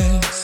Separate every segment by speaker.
Speaker 1: eyes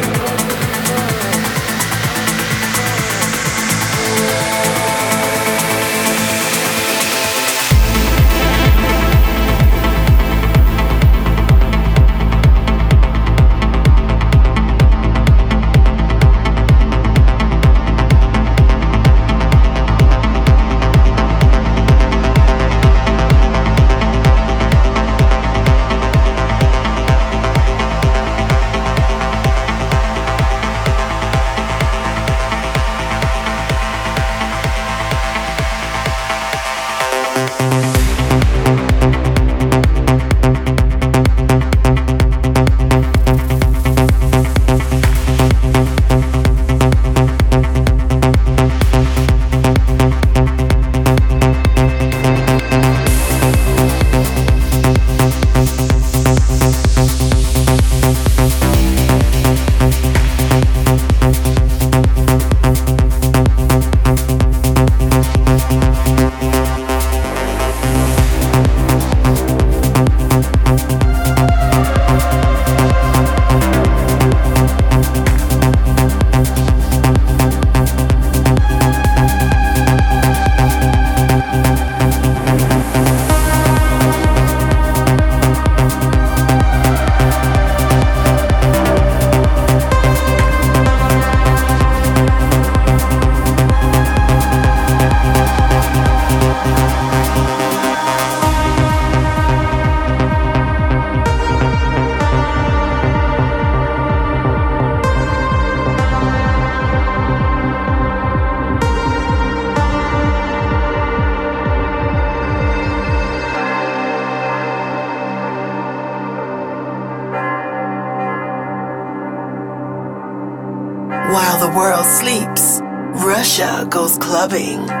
Speaker 1: goes clubbing.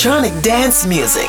Speaker 2: Electronic dance music.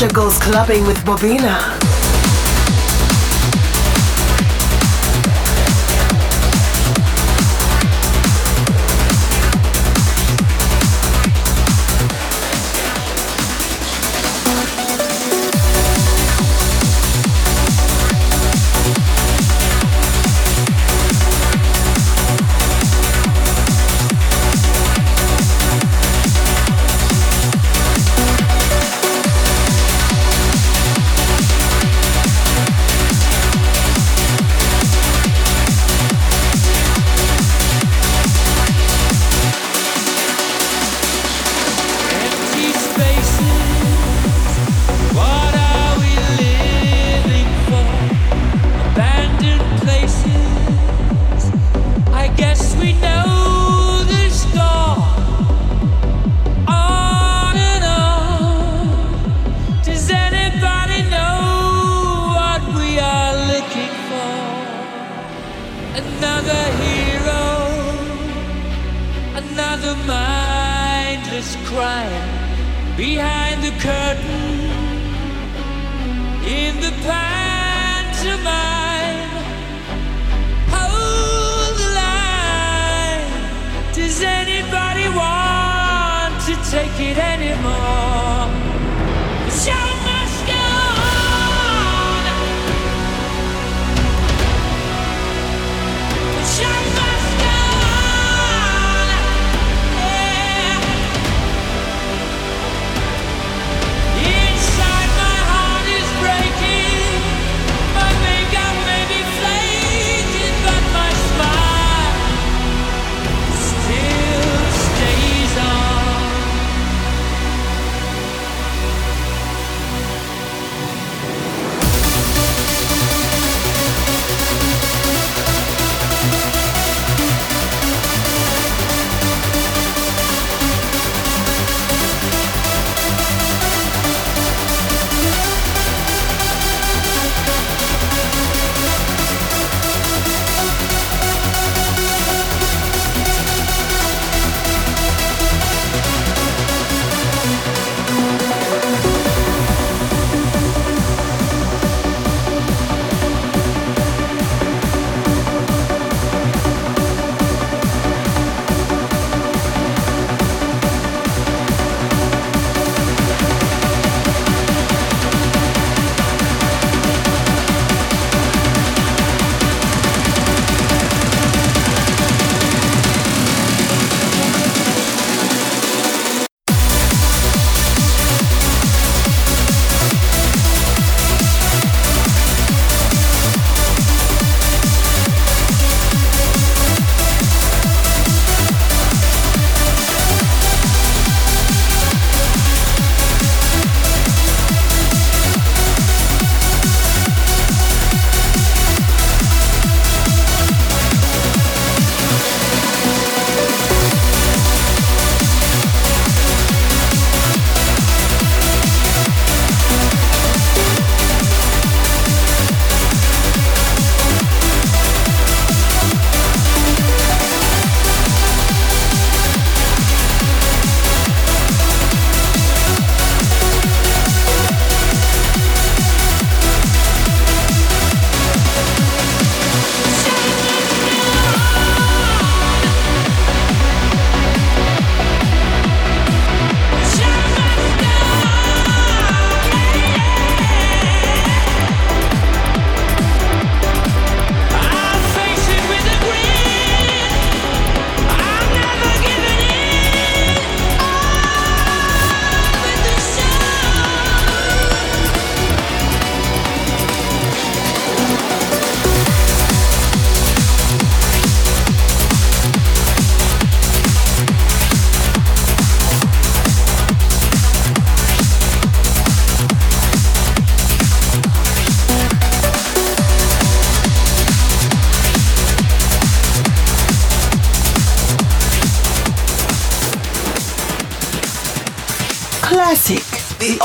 Speaker 3: Russia Goes Clubbing with Bobina.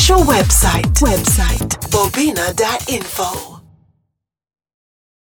Speaker 3: Official website. Website. Bobina.info.